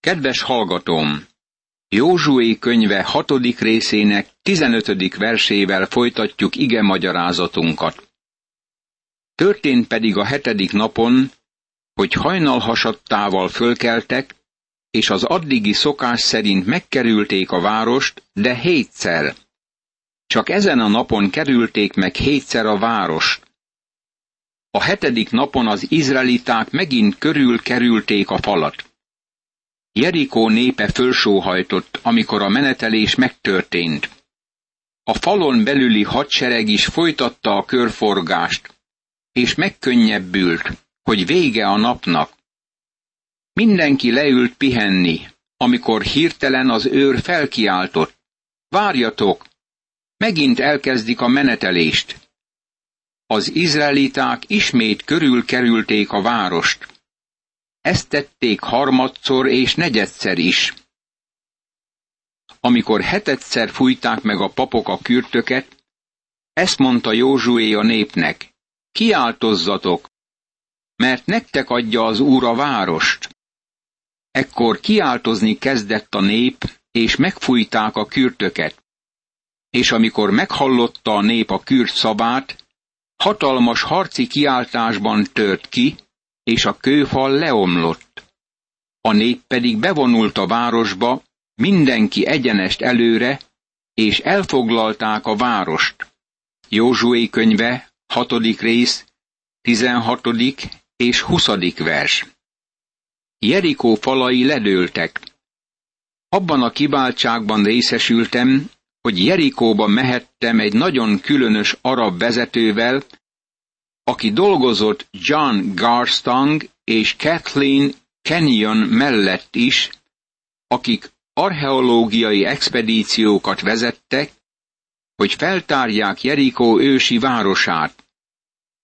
Kedves hallgatóm! Józsué könyve hatodik részének tizenötödik versével folytatjuk ige magyarázatunkat. Történt pedig a hetedik napon, hogy hajnalhasattával fölkeltek, és az addigi szokás szerint megkerülték a várost, de hétszer. Csak ezen a napon kerülték meg hétszer a várost. A hetedik napon az izraeliták megint körül kerülték a falat. Jerikó népe fölsóhajtott, amikor a menetelés megtörtént. A falon belüli hadsereg is folytatta a körforgást, és megkönnyebbült, hogy vége a napnak. Mindenki leült pihenni, amikor hirtelen az őr felkiáltott. Várjatok! Megint elkezdik a menetelést. Az izraeliták ismét körülkerülték a várost. Ezt tették harmadszor és negyedszer is. Amikor hetedszer fújták meg a papok a kürtöket, ezt mondta Józsué a népnek, kiáltozzatok, mert nektek adja az Úr a várost. Ekkor kiáltozni kezdett a nép, és megfújták a kürtöket. És amikor meghallotta a nép a kürt szabát, hatalmas harci kiáltásban tört ki, és a kőfal leomlott. A nép pedig bevonult a városba, mindenki egyenest előre, és elfoglalták a várost. Józsué könyve, hatodik rész, tizenhatodik és huszadik vers. Jerikó falai ledőltek. Abban a kiváltságban részesültem, hogy Jerikóba mehettem egy nagyon különös arab vezetővel, aki dolgozott John Garstang és Kathleen Kenyon mellett is, akik archeológiai expedíciókat vezettek, hogy feltárják Jerikó ősi városát.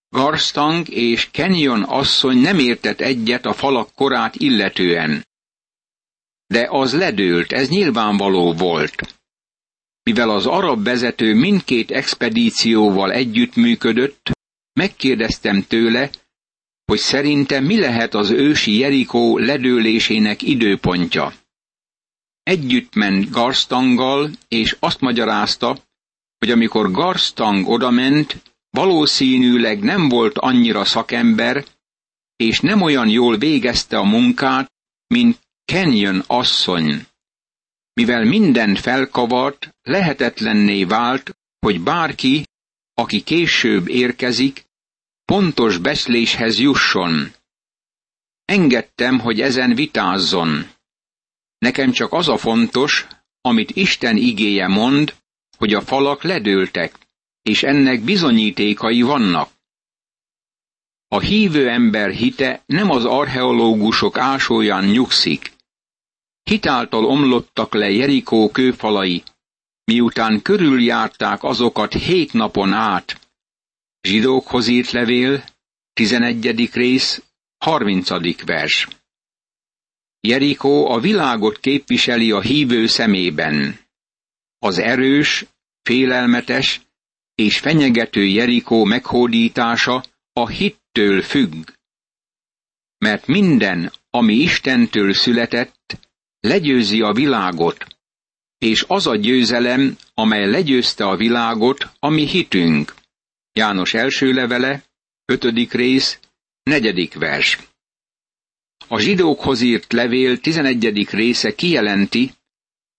Garstang és Kenyon asszony nem értett egyet a falak korát illetően. De az ledőlt, ez nyilvánvaló volt. Mivel az arab vezető mindkét expedícióval együttműködött, megkérdeztem tőle, hogy szerintem mi lehet az ősi Jerikó ledőlésének időpontja. Együtt ment Garstanggal, és azt magyarázta, hogy amikor Garstang odament, valószínűleg nem volt annyira szakember, és nem olyan jól végezte a munkát, mint Kenyon asszony. Mivel minden felkavart, lehetetlenné vált, hogy bárki, aki később érkezik, pontos beszléshez jusson. Engedtem, hogy ezen vitázzon. Nekem csak az a fontos, amit Isten igéje mond, hogy a falak ledőltek, és ennek bizonyítékai vannak. A hívő ember hite nem az archeológusok ásóján nyugszik. Hitáltal omlottak le Jerikó kőfalai, miután körüljárták azokat hét napon át. Zsidókhoz írt levél, 11. rész, 30. vers. Jerikó a világot képviseli a hívő szemében. Az erős, félelmetes és fenyegető Jerikó meghódítása a hittől függ. Mert minden, ami Istentől született, legyőzi a világot, és az a győzelem, amely legyőzte a világot, ami hitünk. János első levele, ötödik rész, negyedik vers. A zsidókhoz írt levél tizenegyedik része kijelenti,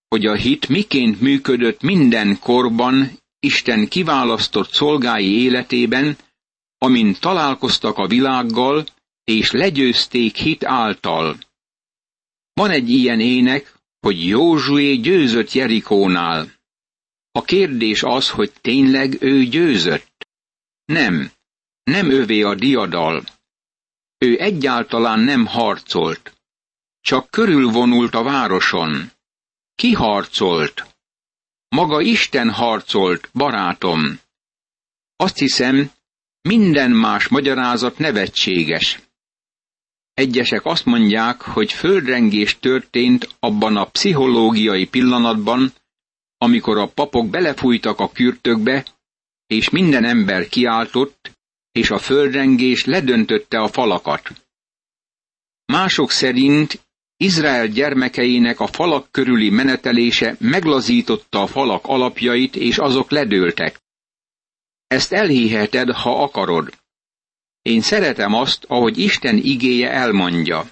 hogy a hit miként működött minden korban Isten kiválasztott szolgái életében, amint találkoztak a világgal, és legyőzték hit által. Van egy ilyen ének, hogy Józsué győzött Jerikónál. A kérdés az, hogy tényleg ő győzött. Nem, nem övé a diadal. Ő egyáltalán nem harcolt. Csak körülvonult a városon. Ki harcolt? Maga Isten harcolt, barátom. Azt hiszem, minden más magyarázat nevetséges. Egyesek azt mondják, hogy földrengés történt abban a pszichológiai pillanatban, amikor a papok belefújtak a kürtökbe, és minden ember kiáltott, és a földrengés ledöntötte a falakat. Mások szerint Izrael gyermekeinek a falak körüli menetelése meglazította a falak alapjait, és azok ledőltek. Ezt elhiheted, ha akarod. Én szeretem azt, ahogy Isten igéje elmondja.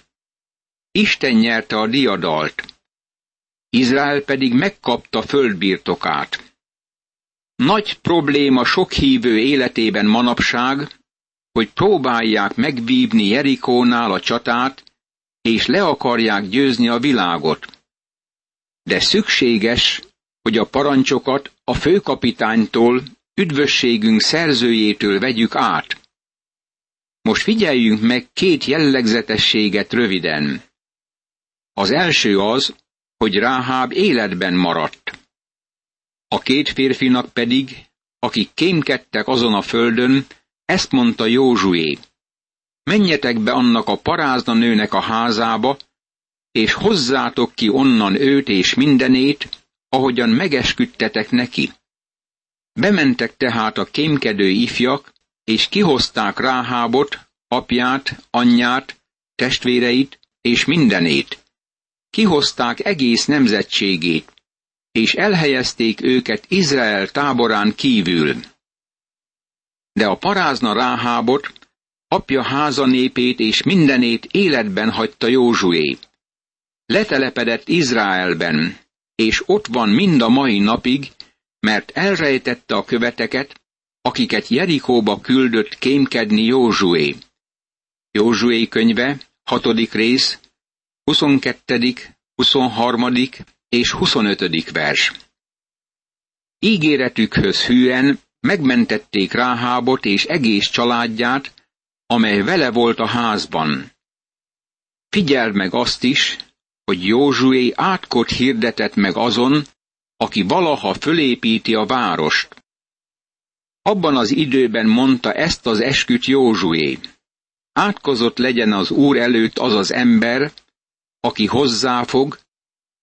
Isten nyerte a diadalt. Izrael pedig megkapta földbirtokát. Nagy probléma sok hívő életében manapság, hogy próbálják megvívni Jerikónál a csatát, és le akarják győzni a világot. De szükséges, hogy a parancsokat a főkapitánytól, üdvösségünk szerzőjétől vegyük át. Most figyeljünk meg két jellegzetességet röviden. Az első az, hogy Ráháb életben maradt. A két férfinak pedig, akik kémkedtek azon a földön, ezt mondta Józsué. Menjetek be annak a parázna nőnek a házába, és hozzátok ki onnan őt és mindenét, ahogyan megesküdtetek neki. Bementek tehát a kémkedő ifjak, és kihozták Ráhábot, apját, anyját, testvéreit és mindenét. Kihozták egész nemzetségét, és elhelyezték őket Izrael táborán kívül. De a parázna Ráhábot, apja háza népét és mindenét életben hagyta Józsué. Letelepedett Izraelben, és ott van mind a mai napig, mert elrejtette a követeket, akiket Jerikóba küldött kémkedni Józsué. Józsué könyve, hatodik rész, 22., 23. és 25. vers. Ígéretükhöz hűen megmentették Ráhábot és egész családját, amely vele volt a házban. Figyeld meg azt is, hogy Józsué átkot hirdetett meg azon, aki valaha fölépíti a várost. Abban az időben mondta ezt az esküt Józsué. Átkozott legyen az Úr előtt az az ember, aki hozzáfog,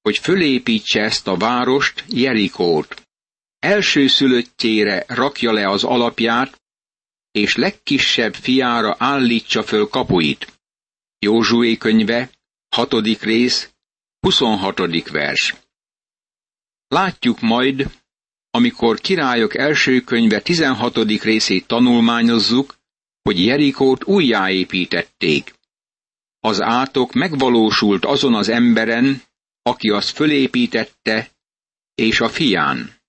hogy fölépítse ezt a várost, Jerikót. Első szülöttjére rakja le az alapját, és legkisebb fiára állítsa föl kapuit. Józsué könyve, hatodik rész, 26. vers. Látjuk majd, amikor királyok első könyve 16. részét tanulmányozzuk, hogy Jerikót újjáépítették. Az átok megvalósult azon az emberen, aki azt fölépítette, és a fián.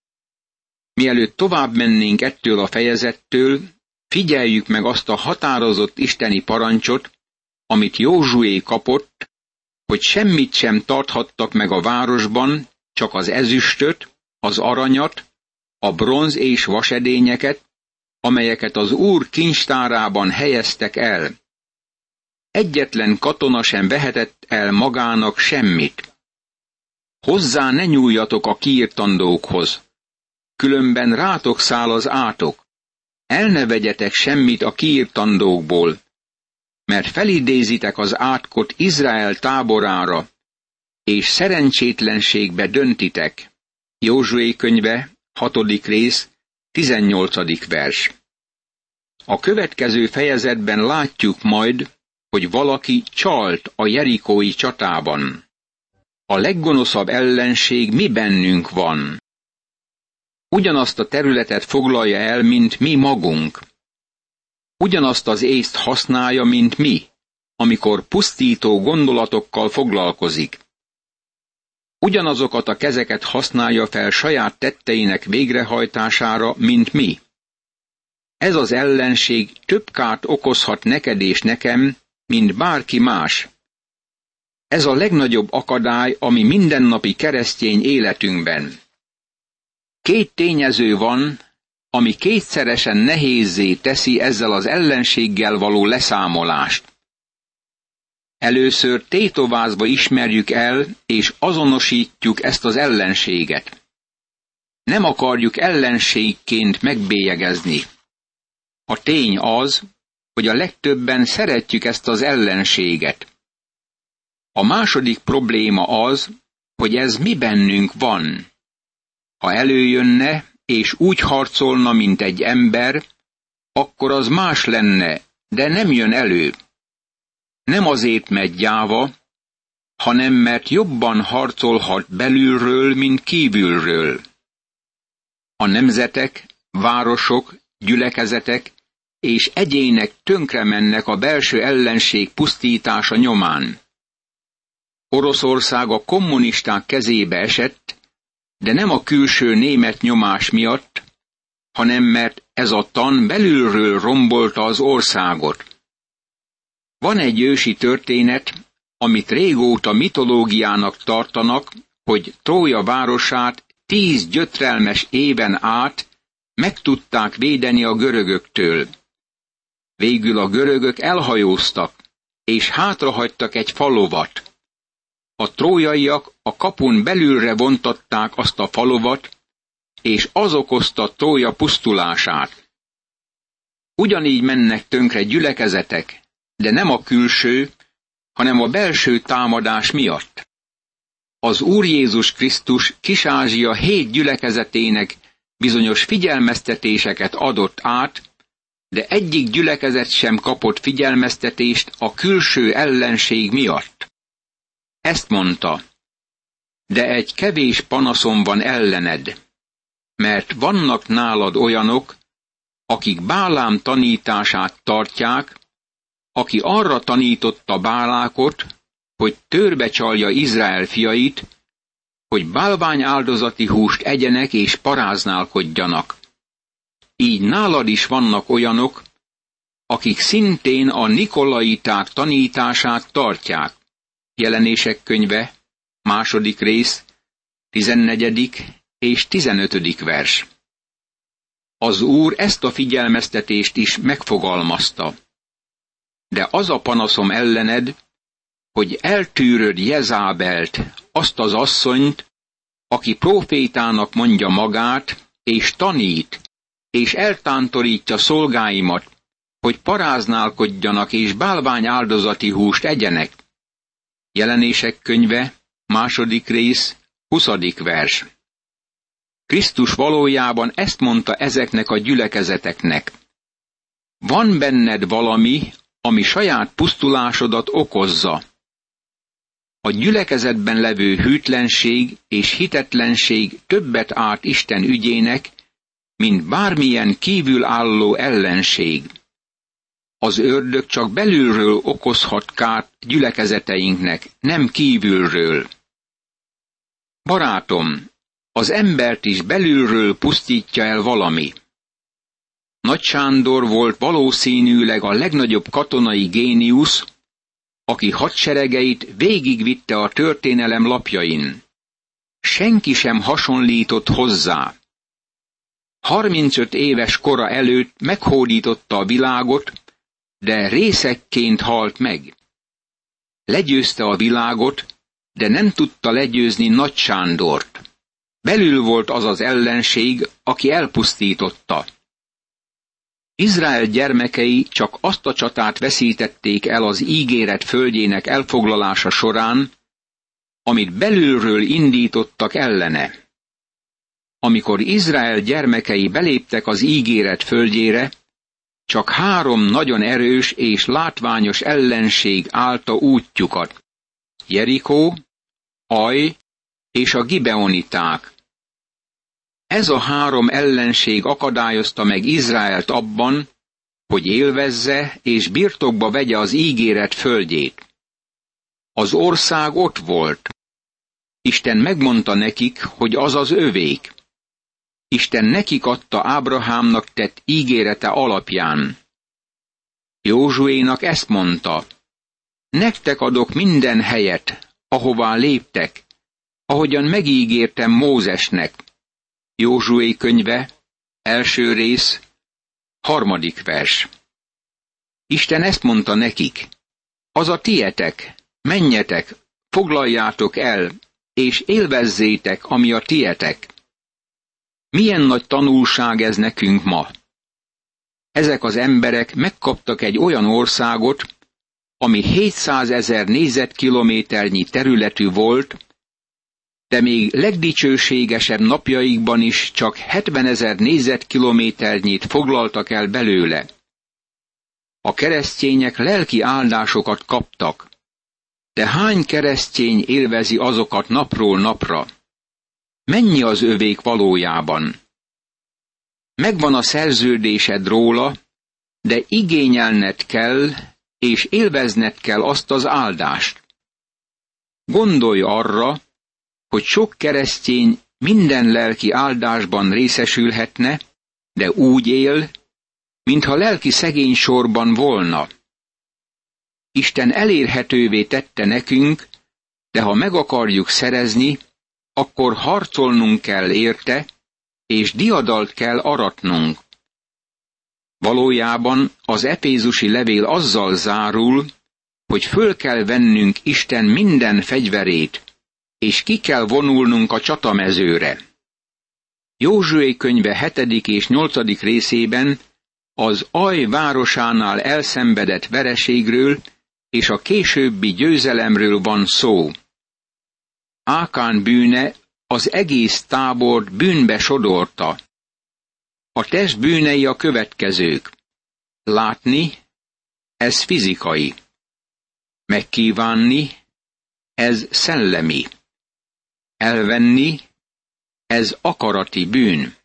Mielőtt tovább mennénk ettől a fejezettől, figyeljük meg azt a határozott isteni parancsot, amit Józsué kapott, hogy semmit sem tarthattak meg a városban, csak az ezüstöt, az aranyat, a bronz és vasedényeket, amelyeket az Úr kincstárában helyeztek el. Egyetlen katona sem vehetett el magának semmit. Hozzá ne nyúljatok a kiirtandókhoz, különben rátok száll az átok. El ne vegyetek semmit a kiirtandókból, mert felidézitek az átkot Izrael táborára, és szerencsétlenségbe döntitek. Józsué könyve, hatodik rész, tizennyolcadik vers. A következő fejezetben látjuk majd, hogy valaki csalt a jerikói csatában. A leggonoszabb ellenség mi bennünk van. Ugyanazt a területet foglalja el, mint mi magunk. Ugyanazt az észt használja, mint mi, amikor pusztító gondolatokkal foglalkozik. Ugyanazokat a kezeket használja fel saját tetteinek végrehajtására, mint mi. Ez az ellenség több kárt okozhat neked és nekem, mint bárki más. Ez a legnagyobb akadály, ami mindennapi keresztény életünkben. Két tényező van, ami kétszeresen nehézzé teszi ezzel az ellenséggel való leszámolást. Először tétovázva ismerjük el és azonosítjuk ezt az ellenséget. Nem akarjuk ellenségként megbélyegezni. A tény az, hogy a legtöbben szeretjük ezt az ellenséget. A második probléma az, hogy ez mi bennünk van. Ha előjönne, és úgy harcolna, mint egy ember, akkor az más lenne, de nem jön elő. Nem azért megy gyáva, hanem mert jobban harcolhat belülről, mint kívülről. A nemzetek, városok, gyülekezetek és egyének tönkre mennek a belső ellenség pusztítása nyomán. Oroszország a kommunisták kezébe esett, de nem a külső német nyomás miatt, hanem mert ez a tan belülről rombolta az országot. Van egy ősi történet, amit régóta mitológiának tartanak, hogy Trója városát tíz gyötrelmes éven át meg tudták védeni a görögöktől. Végül a görögök elhajóztak, és hátrahagytak egy falovat. A trójaiak a kapun belülre vontatták azt a falovat, és az okozta Trója pusztulását. Ugyanígy mennek tönkre gyülekezetek, de nem a külső, hanem a belső támadás miatt. Az Úr Jézus Krisztus Kisázsia hét gyülekezetének bizonyos figyelmeztetéseket adott át, de egyik gyülekezet sem kapott figyelmeztetést a külső ellenség miatt. Ezt mondta, de egy kevés panaszom van ellened, mert vannak nálad olyanok, akik Bálám tanítását tartják, aki arra tanította Bálákot, hogy törbe csalja Izrael fiait, hogy bálvány áldozati húst egyenek és paráználkodjanak. Így nálad is vannak olyanok, akik szintén a Nikolaiták tanítását tartják. Jelenések könyve, második rész, tizennegyedik és tizenötödik vers. Az Úr ezt a figyelmeztetést is megfogalmazta. De az a panaszom ellened, hogy eltűröd Jezábelt, azt az asszonyt, aki profétának mondja magát, és tanít, és eltántorítja szolgáimat, hogy paráználkodjanak és bálvány áldozati húst egyenek. Jelenések könyve, második rész, huszadik vers. Krisztus valójában ezt mondta ezeknek a gyülekezeteknek. Van benned valami, ami saját pusztulásodat okozza. A gyülekezetben levő hűtlenség és hitetlenség többet árt Isten ügyének, mint bármilyen kívülálló ellenség. Az ördög csak belülről okozhat kárt gyülekezeteinknek, nem kívülről. Barátom, az embert is belülről pusztítja el valami. Nagy Sándor volt valószínűleg a legnagyobb katonai géniusz, aki hadseregeit végigvitte a történelem lapjain. Senki sem hasonlított hozzá. 35 éves kora előtt meghódította a világot, de részekként halt meg. Legyőzte a világot, de nem tudta legyőzni Nagy Sándort. Belül volt az az ellenség, aki elpusztította. Izrael gyermekei csak azt a csatát veszítették el az ígéret földjének elfoglalása során, amit belülről indítottak ellene. Amikor Izrael gyermekei beléptek az ígéret földjére, csak három nagyon erős és látványos ellenség állta útjukat. Jerikó, Aj és a Gibeoniták. Ez a három ellenség akadályozta meg Izraelt abban, hogy élvezze és birtokba vegye az ígéret földjét. Az ország ott volt. Isten megmondta nekik, hogy az az övék. Isten nekik adta Ábrahámnak tett ígérete alapján. Józsuénak ezt mondta, nektek adok minden helyet, ahová léptek, ahogyan megígértem Mózesnek, Józsué könyve, első rész, harmadik vers. Isten ezt mondta nekik, az a tietek, menjetek, foglaljátok el, és élvezzétek, ami a tietek. Milyen nagy tanulság ez nekünk ma? Ezek az emberek megkaptak egy olyan országot, ami 700 ezer négyzetkilométernyi területű volt, de még legdicsőségesebb napjaikban is csak 70 ezer négyzetkilométernyit foglaltak el belőle. A keresztények lelki áldásokat kaptak. De hány keresztény élvezi azokat napról napra? Mennyi az övék valójában? Megvan a szerződésed róla, de igényelned kell, és élvezned kell azt az áldást. Gondolj arra, hogy sok keresztény minden lelki áldásban részesülhetne, de úgy él, mintha lelki szegény sorban volna. Isten elérhetővé tette nekünk, de ha meg akarjuk szerezni, akkor harcolnunk kell érte, és diadalt kell aratnunk. Valójában az epézusi levél azzal zárul, hogy föl kell vennünk Isten minden fegyverét, és ki kell vonulnunk a csatamezőre. Józsué könyve 7. és 8. részében az Aj városánál elszenvedett vereségről és a későbbi győzelemről van szó. Ákán bűne az egész tábort bűnbe sodorta. A test bűnei a következők. Látni, ez fizikai. Megkívánni, ez szellemi. Elvenni, ez akarati bűn.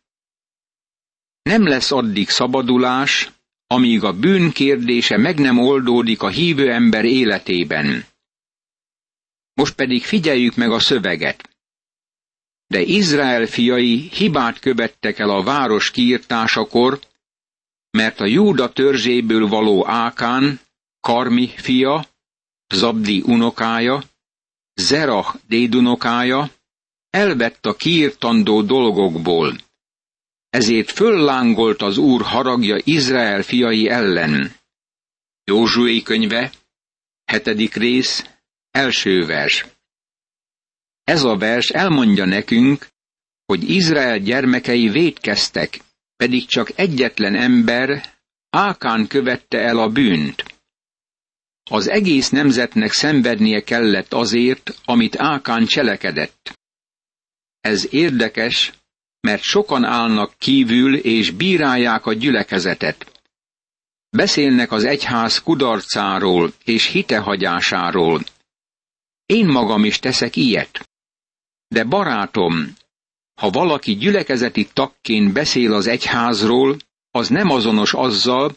Nem lesz addig szabadulás, amíg a bűn kérdése meg nem oldódik a hívő ember életében. Most pedig figyeljük meg a szöveget. De Izrael fiai hibát követtek el a város kiirtásakor, mert a Júda törzséből való Ákán, Karmi fia, Zabdi unokája, Zerah dédunokája, elvett a kiirtandó dolgokból. Ezért föllángolt az Úr haragja Izrael fiai ellen. Józsué könyve, hetedik rész, első vers. Ez a vers elmondja nekünk, hogy Izrael gyermekei védkeztek, pedig csak egyetlen ember, Ákán követte el a bűnt. Az egész nemzetnek szenvednie kellett azért, amit Ákán cselekedett. Ez érdekes, mert sokan állnak kívül és bírálják a gyülekezetet. Beszélnek az egyház kudarcáról és hitehagyásáról. Én magam is teszek ilyet. De barátom, ha valaki gyülekezeti tagként beszél az egyházról, az nem azonos azzal,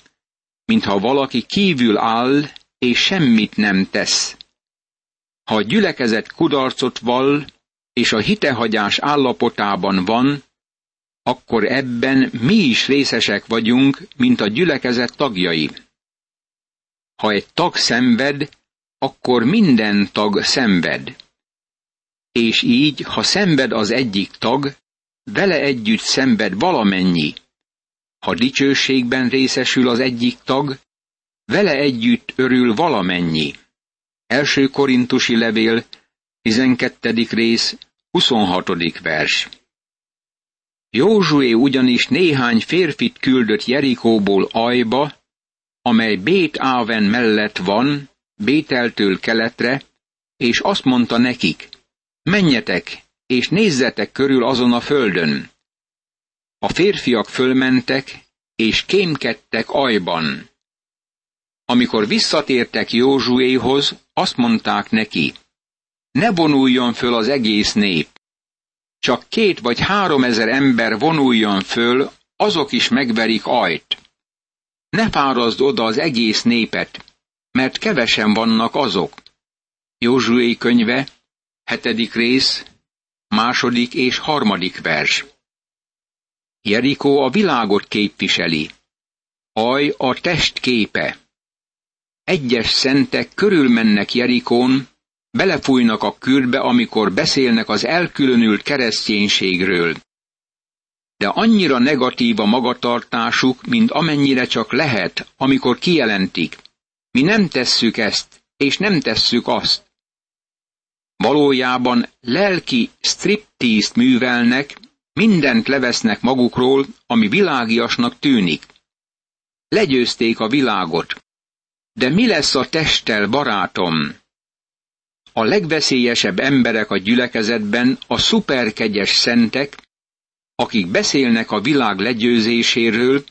mintha valaki kívül áll és semmit nem tesz. Ha a gyülekezet kudarcot vall, és a hitehagyás állapotában van, akkor ebben mi is részesek vagyunk, mint a gyülekezet tagjai. Ha egy tag szenved, akkor minden tag szenved. És így, ha szenved az egyik tag, vele együtt szenved valamennyi. Ha dicsőségben részesül az egyik tag, vele együtt örül valamennyi. Első korintusi levél, 12. rész, 26. vers. Józsué ugyanis néhány férfit küldött Jerikóból Ajba, amely Bét Áven mellett van, Bételtől keletre, és azt mondta nekik, menjetek, és nézzetek körül azon a földön. A férfiak fölmentek, és kémkedtek Ajban. Amikor visszatértek Józsuéhoz, azt mondták neki, ne vonuljon föl az egész nép. Csak két vagy három ezer ember vonuljon föl, azok is megverik ajt. Ne fárazd oda az egész népet, mert kevesen vannak azok. Józsué könyve, hetedik rész, második és harmadik vers. Jerikó a világot képviseli. Aj a test képe. Egyes szentek körülmennek Jerikón, belefújnak a kürbe, amikor beszélnek az elkülönült kereszténységről. De annyira negatív a magatartásuk, mint amennyire csak lehet, amikor kijelentik. Mi nem tesszük ezt, és nem tesszük azt. Valójában lelki striptízt művelnek, mindent levesznek magukról, ami világiasnak tűnik. Legyőzték a világot. De mi lesz a testtel, barátom? A legveszélyesebb emberek a gyülekezetben a szuperkegyes szentek, akik beszélnek a világ legyőzéséről,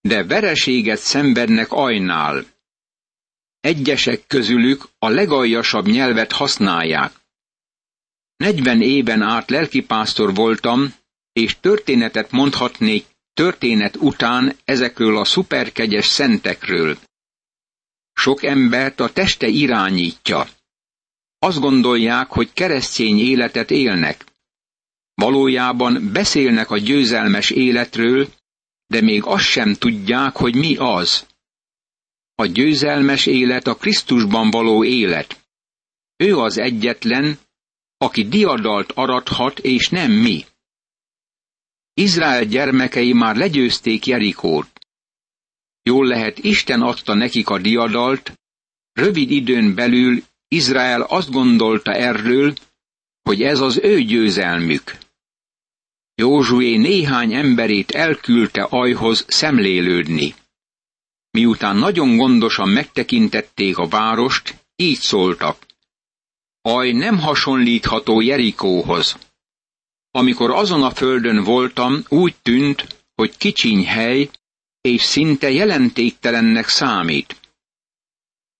de vereséget szenvednek ajnál. Egyesek közülük a legaljasabb nyelvet használják. Negyven éven át lelkipásztor voltam, és történetet mondhatnék történet után ezekről a szuperkegyes szentekről. Sok embert a teste irányítja. Azt gondolják, hogy keresztény életet élnek. Valójában beszélnek a győzelmes életről, de még azt sem tudják, hogy mi az. A győzelmes élet a Krisztusban való élet. Ő az egyetlen, aki diadalt arathat, és nem mi. Izrael gyermekei már legyőzték Jerikót. Jól lehet, Isten adta nekik a diadalt, rövid időn belül Izrael azt gondolta erről, hogy ez az ő győzelmük. Józsué néhány emberét elküldte ajhoz szemlélődni. Miután nagyon gondosan megtekintették a várost, így szóltak. Aj nem hasonlítható Jerikóhoz. Amikor azon a földön voltam, úgy tűnt, hogy kicsiny hely, és szinte jelentéktelennek számít.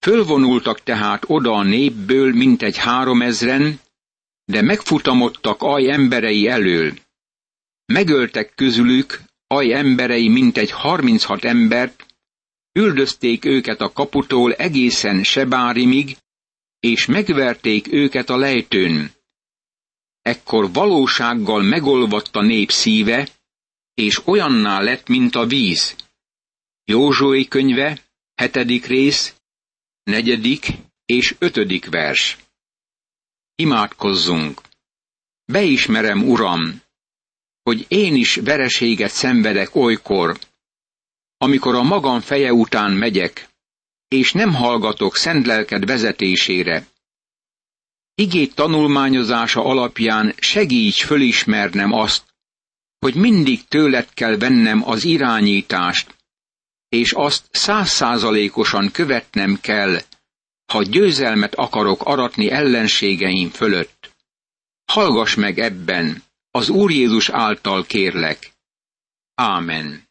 Fölvonultak tehát oda a népből mintegy háromezren, de megfutamodtak aj emberei elől. Megöltek közülük aj emberei mintegy harminchat embert, üldözték őket a kaputól egészen Sebárimig, és megverték őket a lejtőn. Ekkor valósággal megolvadt a nép szíve, és olyanná lett, mint a víz. Józsué könyve, hetedik rész, negyedik és ötödik vers. Imádkozzunk! Beismerem, Uram, hogy én is vereséget szenvedek olykor, amikor a magam feje után megyek, és nem hallgatok szent lelked vezetésére. Igét tanulmányozása alapján segíts fölismernem azt, hogy mindig tőled kell vennem az irányítást, és azt százszázalékosan követnem kell, ha győzelmet akarok aratni ellenségeim fölött. Hallgass meg ebben, az Úr Jézus által kérlek. Ámen.